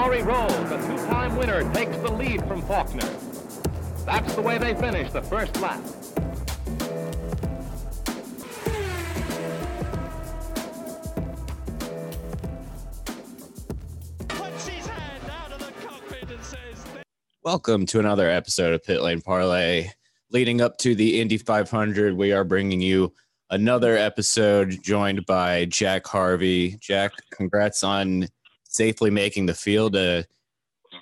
Mauri Rose, the two-time winner, takes the lead from Faulkner. That's the way they finish the first lap. Puts his hand out of the cockpit and says, Welcome to another episode of Pit Lane Parlay. Leading up to the Indy 500, we are bringing you another episode joined by Jack Harvey. Jack, congrats on safely making the field. Uh,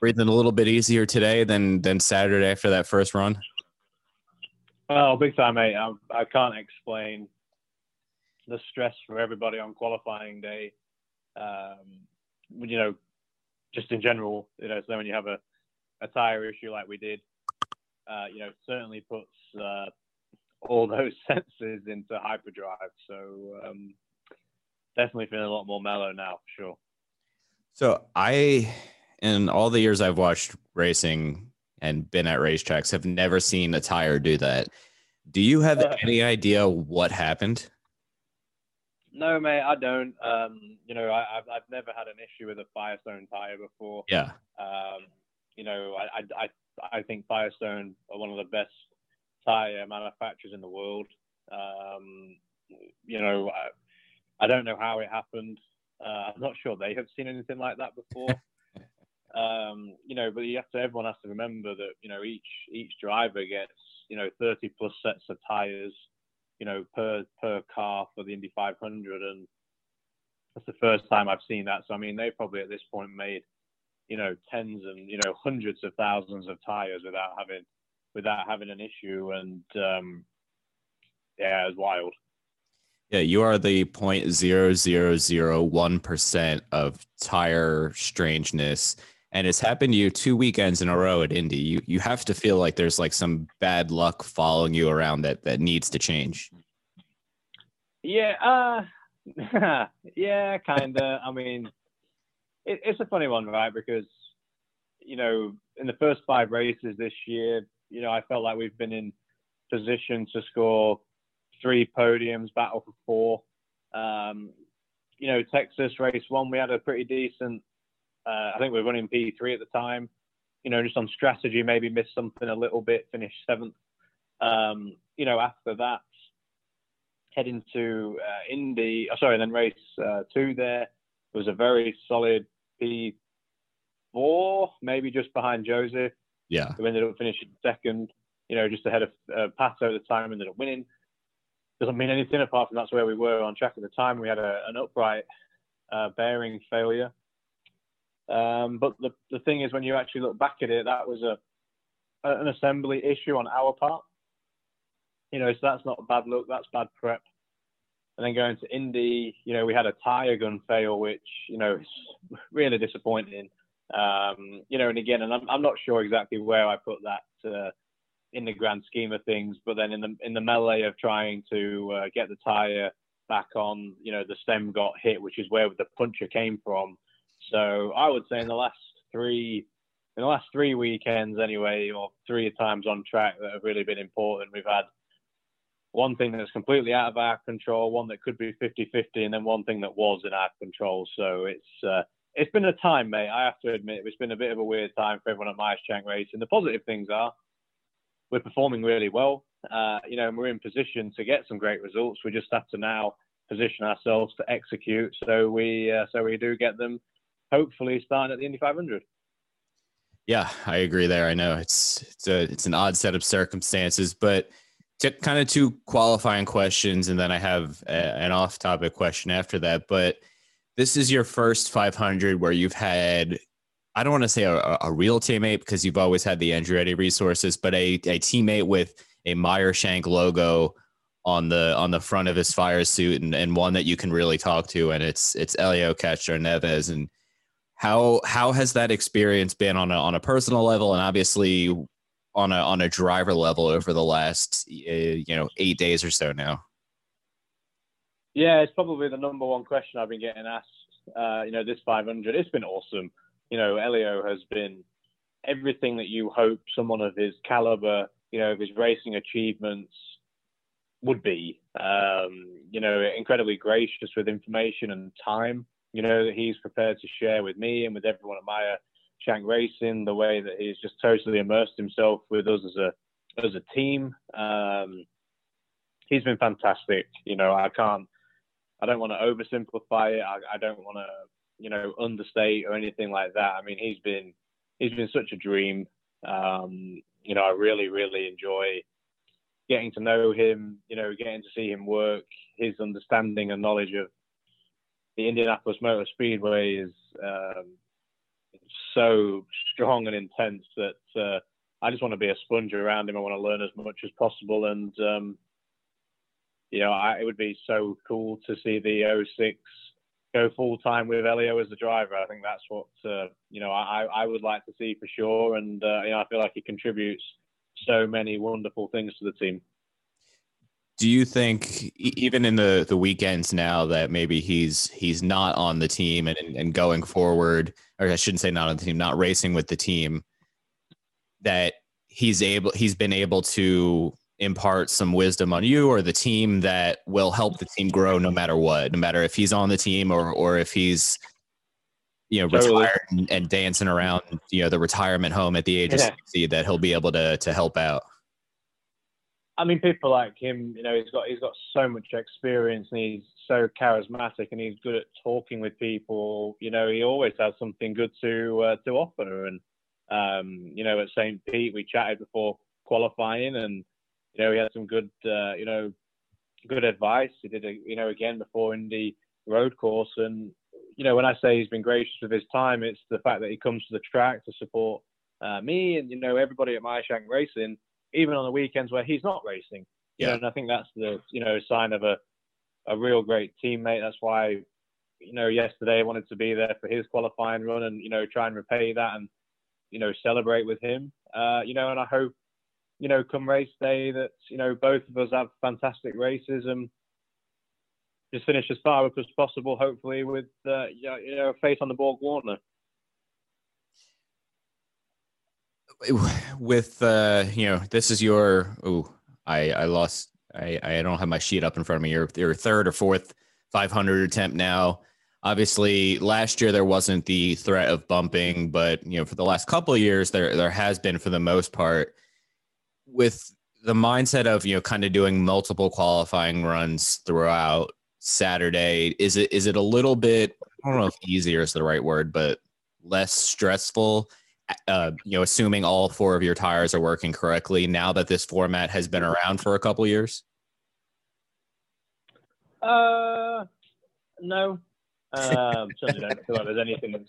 breathing a little bit easier today than than Saturday after that first run. Oh, big time, mate. I, I can't explain the stress for everybody on qualifying day. Um, you know, just in general, you know, so when you have a, a tire issue like we did, uh, you know, certainly puts uh, all those senses into hyperdrive. So um, definitely feeling a lot more mellow now, for sure. So I, in all the years I've watched racing and been at racetracks, have never seen a tire do that. Do you have Uh. any idea what happened? No, mate, I don't. Um, you know, I, I've, I've never had an issue with a Firestone tire before. Yeah. Um, you know, I, I, I, I think Firestone are one of the best tire manufacturers in the world. Um, you know, I, I don't know how it happened. Uh, I'm not sure they have seen anything like that before. um, you know, but you have to. Everyone has to remember that you know each each driver gets you know 30 plus sets of tires, you know, per per car for the Indy 500, and that's the first time I've seen that. So I mean, they probably at this point made you know tens and you know hundreds of thousands of tires without having without having an issue, and um, yeah, it was wild. Yeah, you are the point zero zero zero one percent of tire strangeness, and it's happened to you two weekends in a row at Indy. You you have to feel like there's like some bad luck following you around that that needs to change. Yeah, uh, yeah, kinda. I mean, it, it's a funny one, right? Because you know, in the first five races this year, you know, I felt like we've been in position to score three podiums, battle for four. Um, you know, Texas race one, we had a pretty decent. Uh, I think we were running P3 at the time. You know, just on strategy, maybe missed something a little bit, finished seventh. Um, you know, after that, heading to uh, Indy, oh, sorry, then race uh, two there was a very solid P4, maybe just behind Josef, Yeah, who ended up finishing second, you know, just ahead of uh, Pato at the time, ended up winning. Doesn't mean anything apart from that's where we were on track at the time. We had a, an upright uh, bearing failure. Um, but the, the thing is, when you actually look back at it, that was a an assembly issue on our part. You know, so that's not a bad look. That's bad prep. And then going to Indy, you know, we had a tire gun fail, which you know is really disappointing. Um, you know, and again, and I'm, I'm not sure exactly where I put that uh, in the grand scheme of things, but then in the in the melee of trying to uh, get the tire back on, you know, the stem got hit, which is where the puncher came from. So I would say in the last three, in the last three weekends anyway, or three times on track that have really been important, we've had one thing that's completely out of our control, one that could be 50-50, and then one thing that was in our control. So it's uh, it's been a time, mate. I have to admit, it's been a bit of a weird time for everyone at Meyer Shank Racing. The positive things are we're performing really well. Uh, you know, and we're in position to get some great results. We just have to now position ourselves to execute, so we uh, so we do get them. Hopefully, starting at the Indy 500. Yeah, I agree there. I know it's it's a it's an odd set of circumstances, but to kind of two qualifying questions, and then I have a, an off-topic question after that. But this is your first 500 where you've had I don't want to say a, a, real teammate because you've always had the Andretti resources, but a, a teammate with a Meyer Shank logo on the on the front of his fire suit and, and one that you can really talk to, and it's it's Helio Castroneves. And how how has that experience been on a on a personal level and obviously on a on a driver level over the last uh, you know eight days or so now? Yeah, it's probably the number one question I've been getting asked. Uh, you know, this 500, it's been awesome. You know, Helio has been everything that you hope someone of his caliber, you know, of his racing achievements would be. Um, you know, incredibly gracious with information and time. You know that he's prepared to share with me and with everyone at Meyer Shank Racing the way that he's just totally immersed himself with us as a as a team. Um, he's been fantastic. You know, I can't I don't want to oversimplify it. I, I don't want to, you know, understate or anything like that. I mean, he's been he's been such a dream. Um, you know, I really, really enjoy getting to know him. You know, getting to see him work. His understanding and knowledge of the Indianapolis Motor Speedway is um, so strong and intense that uh, I just want to be a sponge around him. I want to learn as much as possible, and um, you know, I, it would be so cool to see the 06 go full time with Helio as the driver. I think that's what uh, you know I, I would like to see for sure, and uh, you know I feel like he contributes so many wonderful things to the team. Do you think even in the the weekends now that maybe he's he's not on the team and and going forward, or I shouldn't say not on the team, not racing with the team, that he's able he's been able to impart some wisdom on you or the team that will help the team grow no matter what, no matter if he's on the team or or if he's you know totally. retired and, and, dancing around you know the retirement home at the age yeah. of 60 that he'll be able to to help out. I mean, people like him, you know, he's got he's got so much experience and he's so charismatic and he's good at talking with people. You know, he always has something good to uh, to offer. And um, you know, at St. Pete, we chatted before qualifying, and you know, he had some good, uh, you know, good advice. He did, a, you know, again before Indy road course. And, you know, when I say he's been gracious with his time, it's the fact that he comes to the track to support uh, me and, you know, everybody at Meyer Shank Racing, even on the weekends where he's not racing. You yeah. know, and I think that's the, you know, sign of a, a real great teammate. That's why, you know, yesterday I wanted to be there for his qualifying run and, you know, try and repay that and, you know, celebrate with him. Uh, you know, and I hope you know, come race day that, you know, both of us have fantastic races and just finish as far up as possible, hopefully, with, uh, you know, a face on the Borg Warner. With, uh, you know, this is your, oh, I, I lost, I, I don't have my sheet up in front of me. Your, your third or fourth 500 attempt now. Obviously, last year there wasn't the threat of bumping, but you know, for the last couple of years, there there has been for the most part with the mindset of you know kind of doing multiple qualifying runs throughout Saturday, is it is it a little bit I don't know if easier is the right word, but less stressful? Uh, you know, assuming all four of your tires are working correctly now that this format has been around for a couple years. Uh, no. Um, certainly don't feel like there's anything that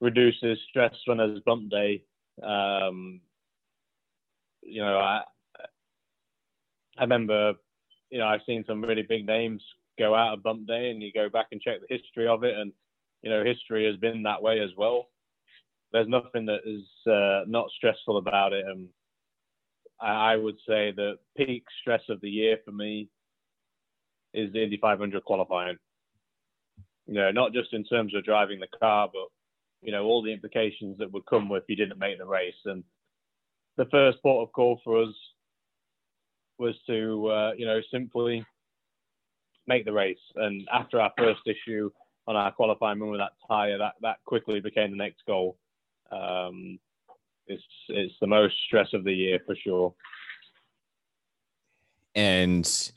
reduces stress when there's bump day. Um, you know, I I remember, you know, I've seen some really big names go out of bump day, and you go back and check the history of it, and you know, history has been that way as well. There's nothing that is uh, not stressful about it, and I, I would say the peak stress of the year for me is the Indy 500 qualifying. You know, not just in terms of driving the car, but you know all the implications that would come if you didn't make the race, and the first port of call for us was to, uh, you know, simply make the race. And after our first issue on our qualifying run with that tyre, that, that quickly became the next goal. Um, it's it's the most stress of the year for sure. And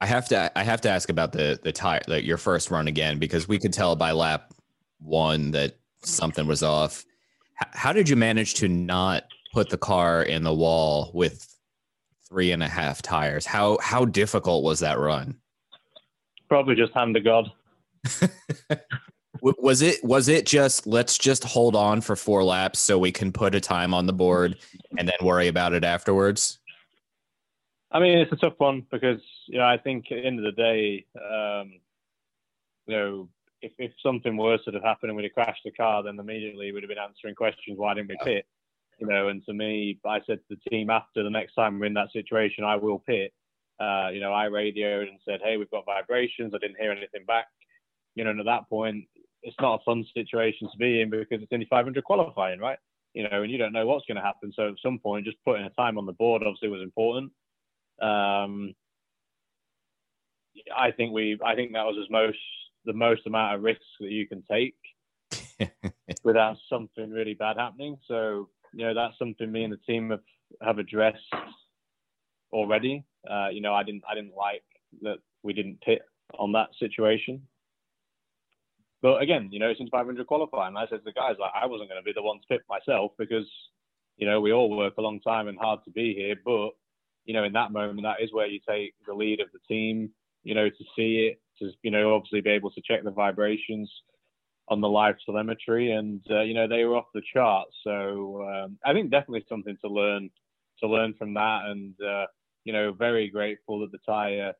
I have to I have to ask about the the tire like your first run again because we could tell by lap one that something was off. H- how did you manage to not put the car in the wall with three and a half tires. How how difficult was that run? Probably just hand to God. Was it was it just let's just hold on for four laps so we can put a time on the board and then worry about it afterwards? I mean, it's a tough one because you know I think at the end of the day, um, you know, if, if something worse had have happened and we'd have crashed the car, then immediately we'd have been answering questions. Why didn't we pit? You know, and to me, I said to the team after the next time we're in that situation, I will pit. Uh, you know, I radioed and said, "Hey, we've got vibrations." I didn't hear anything back. You know, and at that point, it's not a fun situation to be in because it's only 500 qualifying, right? You know, and you don't know what's going to happen. So at some point, just putting a time on the board obviously was important. Um, I think we, I think that was as most the most amount of risks that you can take without something really bad happening. So you know, that's something me and the team have have addressed already. Uh, you know, I didn't, I didn't like that we didn't pit on that situation. But again, you know, since 500 qualifying, I said to the guys, like, I wasn't going to be the one to pick myself because, you know, we all work a long time and hard to be here. But, you know, in that moment, that is where you take the lead of the team, you know, to see it, to, you know, obviously be able to check the vibrations on the live telemetry. And, uh, you know, they were off the charts. So um, I think definitely something to learn, to learn from that. And, uh, you know, very grateful that the tyre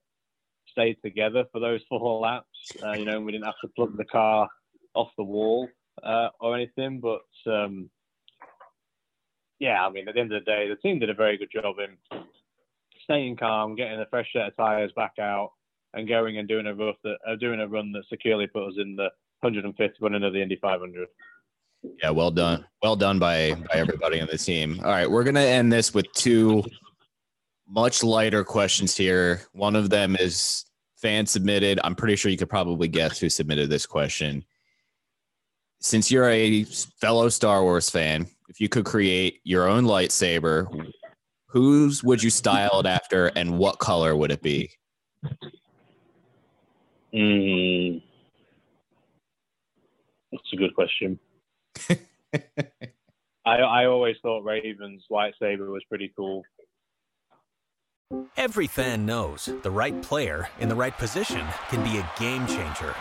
stayed together for those four laps. Uh, you know, we didn't have to plug the car off the wall uh, or anything. But um, yeah, I mean, at the end of the day, the team did a very good job in staying calm, getting a fresh set of tires back out, and going and doing a rough that uh, doing a run that securely put us in the 105th running of the Indy 500. Yeah, well done. Well done by by everybody on the team. All right, we're gonna end this with two much lighter questions here. One of them is fan submitted. I'm pretty sure you could probably guess who submitted this question. Since you're a fellow Star Wars fan, if you could create your own lightsaber, whose would you style it after and what color would it be? Mm. That's a good question. I I always thought Revan's lightsaber was pretty cool. Every fan knows the right player in the right position can be a game changer.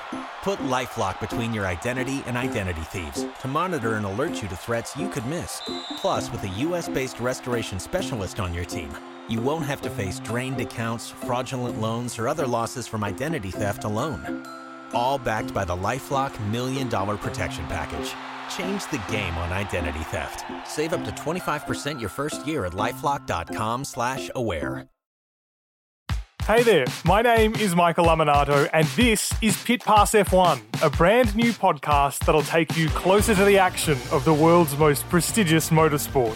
Put LifeLock between your identity and identity thieves to monitor and alert you to threats you could miss. Plus, with a US-based restoration specialist on your team, you won't have to face drained accounts, fraudulent loans, or other losses from identity theft alone. All backed by the LifeLock Million Dollar Protection Package. Change the game on identity theft. Save up to 25% your first year at lifelock.com slash aware. Hey there, my name is Michael Lamonato, and this is Pit Pass F1, a brand new podcast that'll take you closer to the action of the world's most prestigious motorsport.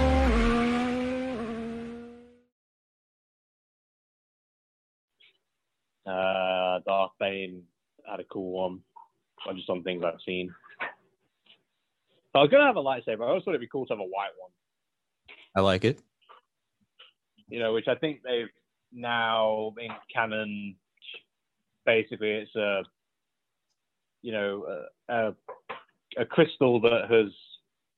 Uh, Darth Bane had a cool one. Or just some things I've seen. So I was gonna have a lightsaber. I always thought it'd be cool to have a white one. I like it. You know, which I think they've now in canon. Basically, it's a you know a, a, a crystal that has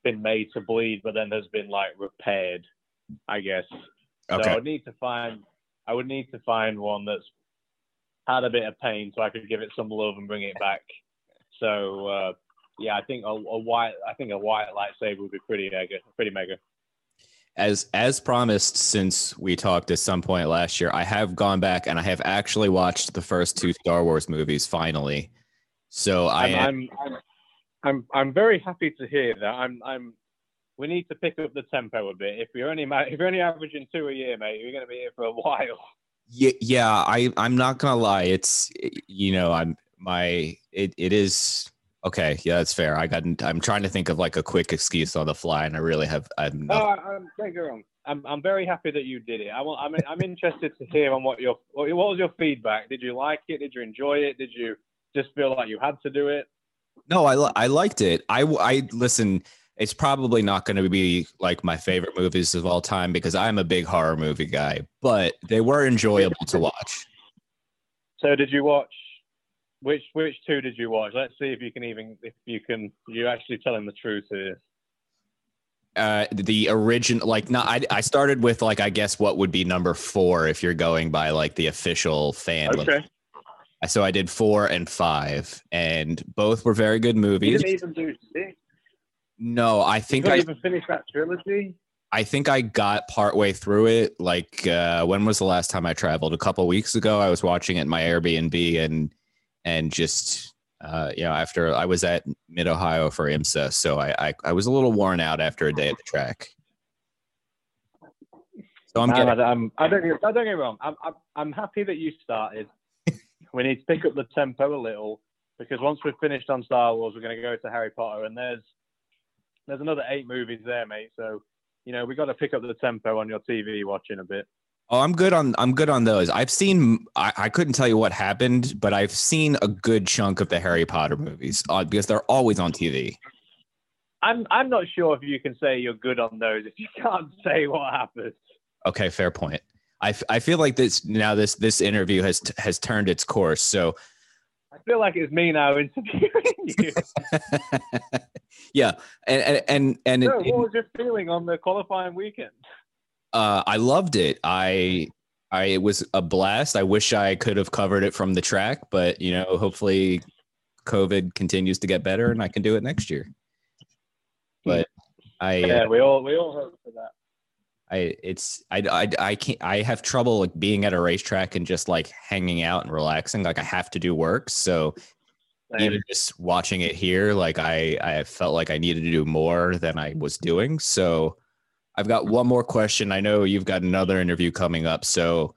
been made to bleed, but then has been like repaired. I guess. So Okay. I would need to find. I would need to find one that's had a bit of pain, so I could give it some love and bring it back. So uh, yeah, I think a, a white. I think a white lightsaber would be pretty mega. Pretty mega. As as promised, since we talked at some point last year, I have gone back and I have actually watched the first two Star Wars movies finally. So I I'm, I'm, I'm, I'm, I'm very happy to hear that. I'm, I'm. We need to pick up the tempo a bit. If you're only, if you're only averaging two a year, mate, you're going to be here for a while. Yeah, yeah. I I'm not gonna lie. It's you know I'm my it, it is okay. Yeah, that's fair. I got. I'm trying to think of like a quick excuse on the fly, and I really have. I'm no, I, I'm, don't get wrong. I'm, I'm very happy that you did it. I want, I'm, I'm interested to hear on what your what was your feedback. Did you like it? Did you enjoy it? Did you just feel like you had to do it? No, I I liked it. I I listen. It's probably not going to be like my favorite movies of all time because I'm a big horror movie guy, but they were enjoyable to watch. So, did you watch which which two did you watch? Let's see if you can even if you can you actually telling the truth here. Uh, the original, like, not. I, I started with like I guess what would be number four if you're going by like the official fan. Okay. List. So I did four and five, and both were very good You movies. didn't even do six. No, I think I even finish that trilogy. I think I got partway through it. Like, uh, when was the last time I traveled? A couple weeks ago. I was watching it in my Airbnb and and just uh, you know after I was at Mid Ohio for IMSA, so I, I I was a little worn out after a day at the track. So I'm getting I, I'm, I don't get, I don't get me wrong. I'm, I'm, I'm happy that you started. we need to pick up the tempo a little because once we've finished on Star Wars, we're going to go to Harry Potter, and there's there's another eight movies there, mate. So you know we got to pick up the tempo on your TV watching a bit. Oh, I'm good on I'm good on those. I've seen I, I couldn't tell you what happened, but I've seen a good chunk of the Harry Potter movies uh, because they're always on TV. I'm I'm not sure if you can say you're good on those if you can't say what happened. Okay, fair point. I, f- I feel like this now this this interview has t- has turned its course. So I feel like it's me now interviewing you. yeah, and and and, so, it- what was your feeling on the qualifying weekend? uh, I loved it. I I it was a blast. I wish I could have covered it from the track, but you know, hopefully, COVID continues to get better and I can do it next year. But I uh, Yeah, we all we all hope for that. I it's I, I I can't I have trouble like being at a racetrack and just like hanging out and relaxing. Like I have to do work. So even just watching it here, like I I felt like I needed to do more than I was doing. So I've got one more question. I know you've got another interview coming up. So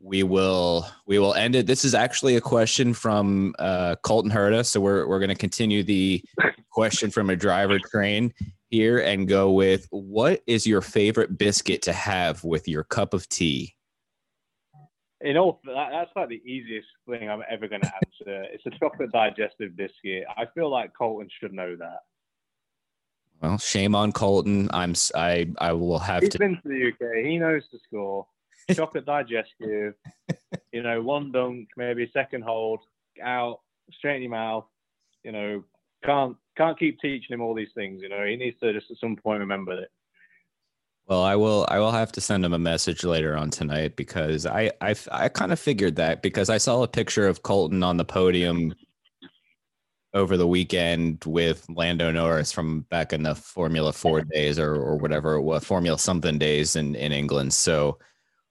we will we will end it. This is actually a question from uh, Colton Herta. So we're we're going to continue the question from a driver train here and go with what is your favorite biscuit to have with your cup of tea? In all, that, that's like the easiest thing I'm ever going to answer. it's a chocolate digestive biscuit. I feel like Colton should know that. Well, shame on Colton. I'm I I will have He's to. been to the UK. He knows the score. Chocolate digestive. You know, one dunk, maybe second hold, out, straight in your mouth. You know, can't can't keep teaching him all these things. You know, he needs to just at some point remember that. Well, I will. I will have to send him a message later on tonight because I I, I kind of figured that because I saw a picture of Colton on the podium over the weekend with Lando Norris from back in the Formula Four days or or whatever it was, Formula something days in in England. So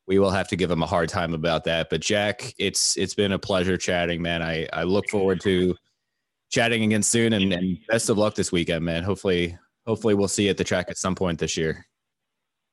we will have to give him a hard time about that. But Jack, it's it's been a pleasure chatting, man. I I look forward to chatting again soon, and, and best of luck this weekend, man. Hopefully, hopefully we'll see you at the track at some point this year.